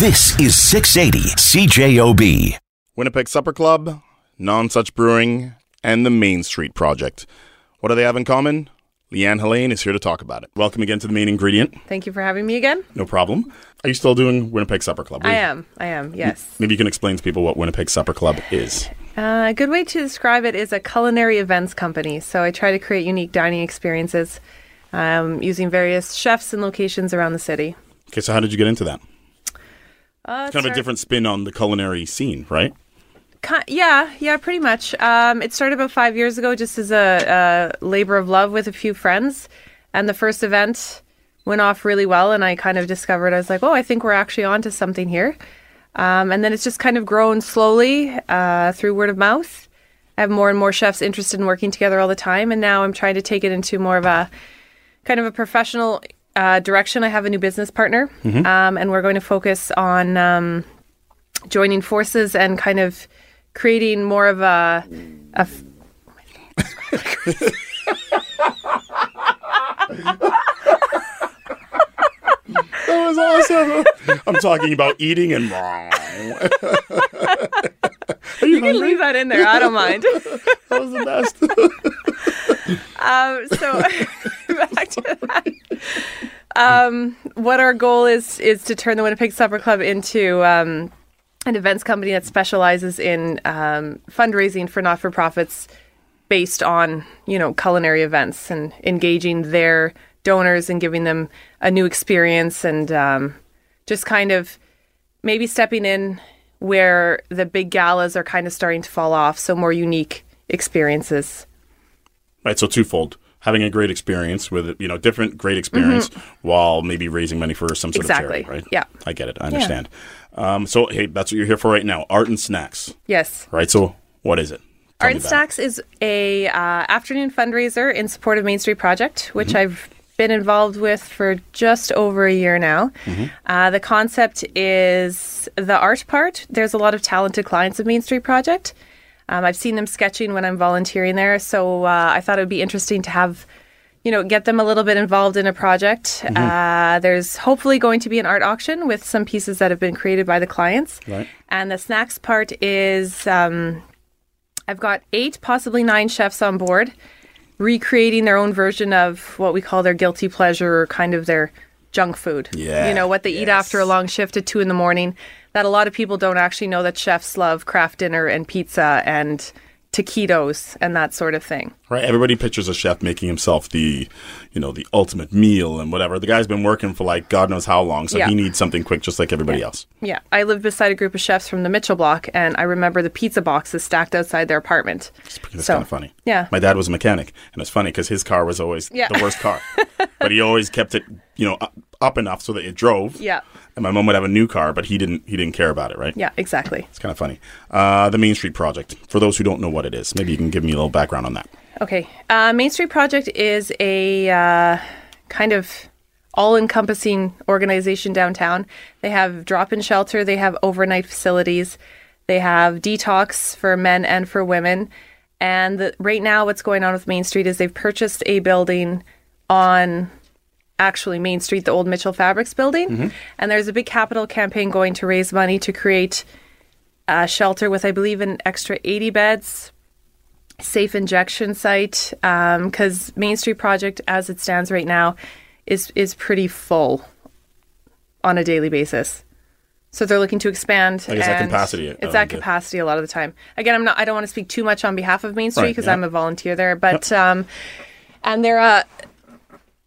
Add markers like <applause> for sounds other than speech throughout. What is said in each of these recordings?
This is 680 CJOB. Winnipeg Supper Club, Nonsuch Brewing, and the Main Street Project. What do they have in common? Leane Helane is here to talk about it. Welcome again to the main ingredient. Thank you for having me again. No problem. Are you still doing Winnipeg Supper Club? I am. I am. Yes. Maybe you can explain to people what Winnipeg Supper Club is. Uh, a good way to describe it is a culinary events company. So I try to create unique dining experiences um, using various chefs and locations around the city. Okay, so how did you get into that? Uh, Kind of a different spin on the culinary scene, right? Yeah, yeah, pretty much. Um, it started about five years ago, just as a, a labor of love with a few friends, and the first event went off really well. And I kind of discovered I was like, oh, I think we're actually onto something here. Um, and then it's just kind of grown slowly uh, through word of mouth. I have more and more chefs interested in working together all the time, and now I'm trying to take it into more of a kind of a professional uh, direction. I have a new business partner, um, and we're going to focus on um, joining forces and kind of creating more of a, a f- That was awesome. I'm talking about eating and. you can leave that in there. I don't mind. <laughs> That was the best. Um, <laughs> so <laughs> back to that. Um, what our goal is is to turn the Winnipeg Supper Club into um, an events company that specializes in um, fundraising for not for profits based on you know culinary events and engaging their donors and giving them a new experience and um, just kind of maybe stepping in where the big galas are kind of starting to fall off. So more unique experiences. Right, so twofold. Having a great experience with, you know, different great experience while maybe raising money for some sort Mm-hmm. Exactly. of charity, right? Yeah. I get it. I understand. Um, so, hey, that's what you're here for right now art and snacks, Yes. right? So, what is it? Tell Art and. Snacks is a uh, afternoon fundraiser in support of Main Street Project, which I've been involved with for just over a year now. Uh, the concept is the art part. There's a lot of talented clients of Main Street Project. Um, I've seen them sketching when I'm volunteering there, so uh, I thought it would be interesting to have, you know, get them a little bit involved in a project. Uh, there's hopefully going to be an art auction with some pieces that have been created by the clients. Right. And the snacks part is um, I've got eight, possibly nine chefs on board, recreating their own version of what we call their guilty pleasure or kind of their junk food. Yeah, You know, what they eat after a long shift at two in the morning. That a lot of people don't actually know that chefs love craft dinner and pizza and taquitos and that sort of thing. Right, everybody pictures a chef making himself the, you know, the ultimate meal and whatever. The guy's been working for like God knows how long, so Yeah. he needs something quick, just like everybody else. Yeah, I live beside a group of chefs from the Mitchell block, and I remember the pizza boxes stacked outside their apartment. That's So, kind of funny. yeah. my dad was a mechanic, and it's funny because his car was always Yeah. the worst car, <laughs> but he always kept it, you know, up, enough so that it drove. Yeah. And my mom would have a new car, but he didn't. He didn't care about it, right? Yeah, exactly. It's kind of funny. Uh, the Main Street Project. For those who don't know what it is, maybe you can give me a little background on that. Okay. Uh, Main Street Project is a uh, kind of all encompassing organization downtown. They have drop in shelter, they have overnight facilities, they have detox for men and for women. And the, right now, what's going on with Main Street is they've purchased a building on actually Main Street, the old Mitchell Fabrics building. And there's a big capital campaign going to raise money to create a shelter with, I believe, an extra 80 beds, safe injection site because Main Street Project, as it stands right now, is is pretty full on a daily basis. So they're looking to expand. Like, it's at and capacity, It's uh, at capacity a lot of the time. Again, I'm not. I don't want to speak too much on behalf of Main Street Right, because yeah. I'm a volunteer there. But um, and they're uh,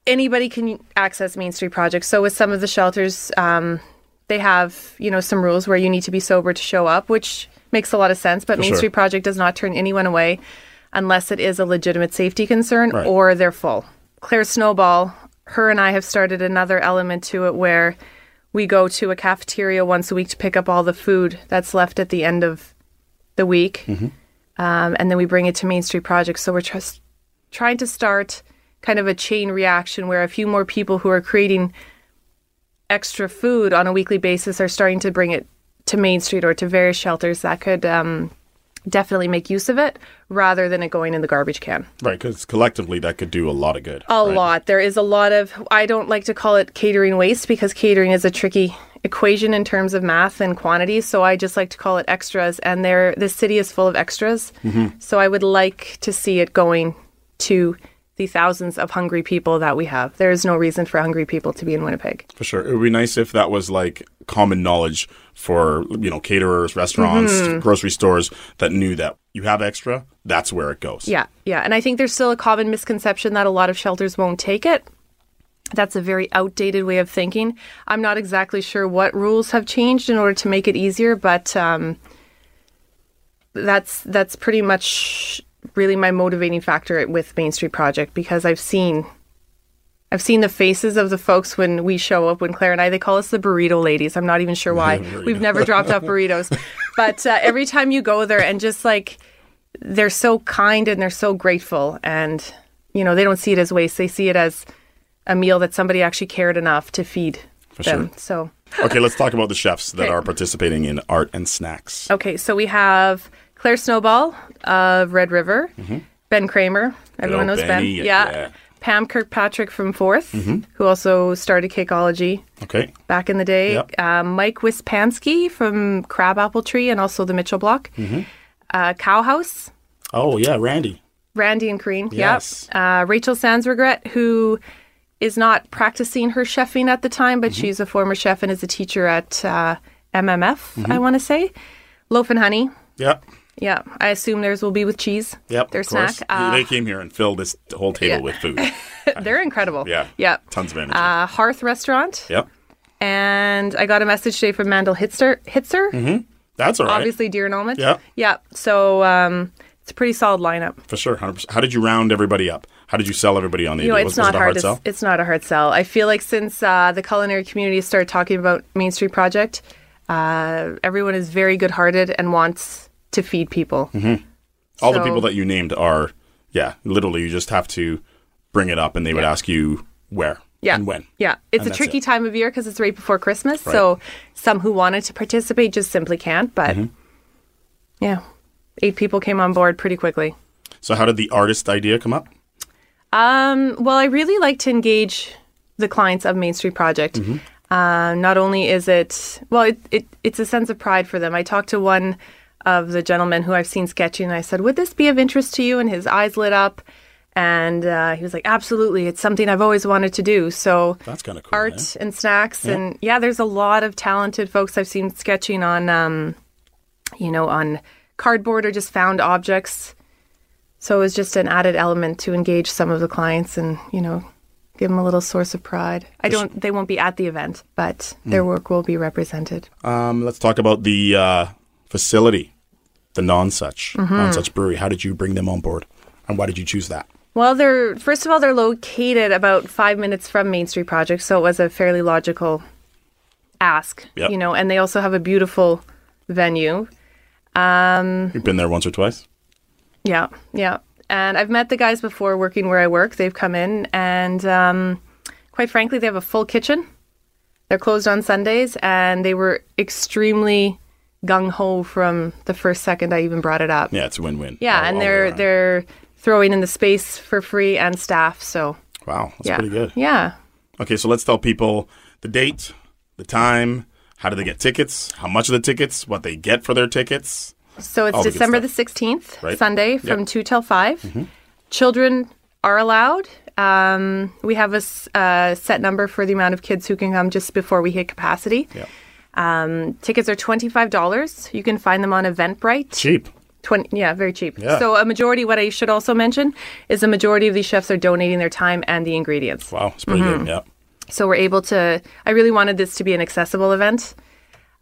anybody can access Main Street Project. So with some of the shelters, um, they have you know some rules where you need to be sober to show up, which makes a lot of sense. But Main sure. Street Project does not turn anyone away unless it is a legitimate safety concern Right. or they're full. Claire Snowball, her and I have started another element to it where we go to a cafeteria once a week to pick up all the food that's left at the end of the week. Um, and then we bring it to Main Street Project. So we're just trying to start kind of a chain reaction where a few more people who are creating extra food on a weekly basis are starting to bring it to Main Street or to various shelters that could um, definitely make use of it rather than it going in the garbage can. Right, because collectively that could do a lot of good. A right? lot. There is a lot of, I don't like to call it catering waste because catering is a tricky equation in terms of math and quantity. So I just like to call it extras. And there, this city is full of extras. So I would like to see it going to the thousands of hungry people that we have. There is no reason for hungry people to be in Winnipeg. For sure. It would be nice if that was like common knowledge for, you know, caterers, restaurants, Mm-hmm. grocery stores that knew that you have extra, that's where it goes. Yeah, yeah. And I think there's still a common misconception that a lot of shelters won't take it. That's a very outdated way of thinking. I'm not exactly sure what rules have changed in order to make it easier, but um, that's that's pretty much really my motivating factor with Main Street Project because I've seen I've seen the faces of the folks when we show up. When Claire and I, they call us the burrito ladies. I'm not even sure why. <laughs> We've never dropped off burritos, <laughs> but uh, every time you go there and just like they're so kind and they're so grateful, and you know they don't see it as waste. They see it as a meal that somebody actually cared enough to feed them. sure. So okay, let's talk about the chefs that Okay. are participating in art and snacks. okay, so we have Claire Snowball of Red River, Ben Kramer. Everyone knows Ben. Benny, yeah. Mm-hmm. Pam Kirkpatrick from Forth who also started Cakeology Okay. back in the day. Yep. Uh, Mike Wispansky from Crabapple Tree and also the Mitchell Block. Mm-hmm. Uh, Cowhouse, Oh, yeah, Randy. Randy and Crean. Yes. Yep. Uh, Rachel Sands Regret, who is not practicing her chefing at the time, but Mm-hmm. she's a former chef and is a teacher at uh, MMF, Mm-hmm. I want to say. Loaf and Honey. Yeah. Yeah, I assume theirs will be with cheese. Yep. Their of snack. Uh, they came here and filled this whole table yeah. with food. <laughs> they're incredible. Yeah. Yeah. Tons of energy. Uh, Hearth Restaurant. yep. And I got a message today from Mandel Hitzer. Hitzer. That's all right. obviously deer and almond. Yeah. Yeah. So um, it's a pretty solid lineup. For sure. 100%. How did you round everybody up? How did you sell everybody on the You know, idea? it's was, was not it a hard. hard to, sell? It's not a hard sell. I feel like since uh, the culinary community started talking about Main Street Project, uh, everyone is very good-hearted and wants to feed people. All the people that you named are, yeah, literally you just have to bring it up and they would Yeah. ask you where Yeah. and when. Yeah. It's And a tricky it. time of year because it's right before Christmas. So some who wanted to participate just simply can't. But Mm-hmm. yeah, eight people came on board pretty quickly. So how did the artist idea come up? Um, well, I really like to engage the clients of Main Street Project. Uh, not only is it well, it, it it's a sense of pride for them. I talked to one of the gentleman who I've seen sketching, and I said, "Would this be of interest to you?" And his eyes lit up, and uh, he was like, "Absolutely! It's something I've always wanted to do." So That's kind of cool. art and snacks, and yeah, there's a lot of talented folks I've seen sketching on, um, you know, on cardboard or just found objects. So it was just an added element to engage some of the clients and, you know, give them a little source of pride. I don't, they won't be at the event, but their work will be represented. Um, let's talk about the uh, facility, the Nonsuch, Mm-hmm. Nonsuch brewery. How did you bring them on board, and why did you choose that? Well, they're, first of all, they're located about five minutes from Main Street Project, so it was a fairly logical ask, Yep. you know, and they also have a beautiful venue. Um, You've been there once or twice. Yeah, yeah. And I've met the guys before working where I work. They've come in, and um, quite frankly, they have a full kitchen. They're closed on Sundays, and they were extremely gung ho from the first second I even brought it up. Yeah, it's a win-win. Yeah, all- and all they're they're throwing in the space for free and staff. So wow, that's yeah, pretty good. Yeah. Okay, so let's tell people the date, the time, how do they get tickets, how much of the tickets, what they get for their tickets. So it's All the good December the 16th, Right. Sunday from 2 till 5. Children are allowed. Um, we have a uh, set number for the amount of kids who can come just before we hit capacity. Yeah, Um, tickets are $25. You can find them on Eventbrite. cheap. 20, yeah, very cheap. Yeah. So a majority, what I should also mention, is a majority of these chefs are donating their time and the ingredients. Wow, it's pretty Mm-hmm. good. Yeah. So we're able to. I really wanted this to be an accessible event.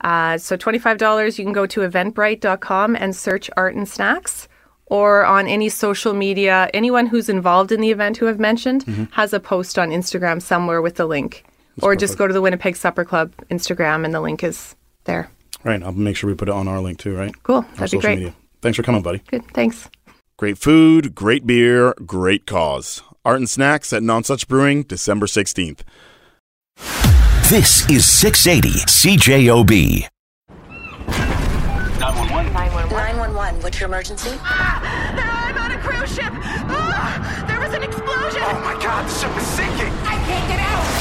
Uh, so twenty-five dollars. You can go to Eventbrite.com and search art and snacks, or on any social media. Anyone who's involved in the event who I've mentioned Mm-hmm. has a post on Instagram somewhere with the link, or just go to the Winnipeg Supper Club Instagram and the link is there. Right, I'll make sure we put it on our link too, right? Cool. That'd be great. media. Thanks for coming, buddy. Good. Thanks. Great food, great beer, great cause. Art and Snacks at Nonsuch Brewing, December 16th. This is 680 CJOB. 911. 911. What's your emergency? Ah, I'm on a cruise ship. Ah, there was an explosion. Oh my god, the ship is sinking. I can't get out.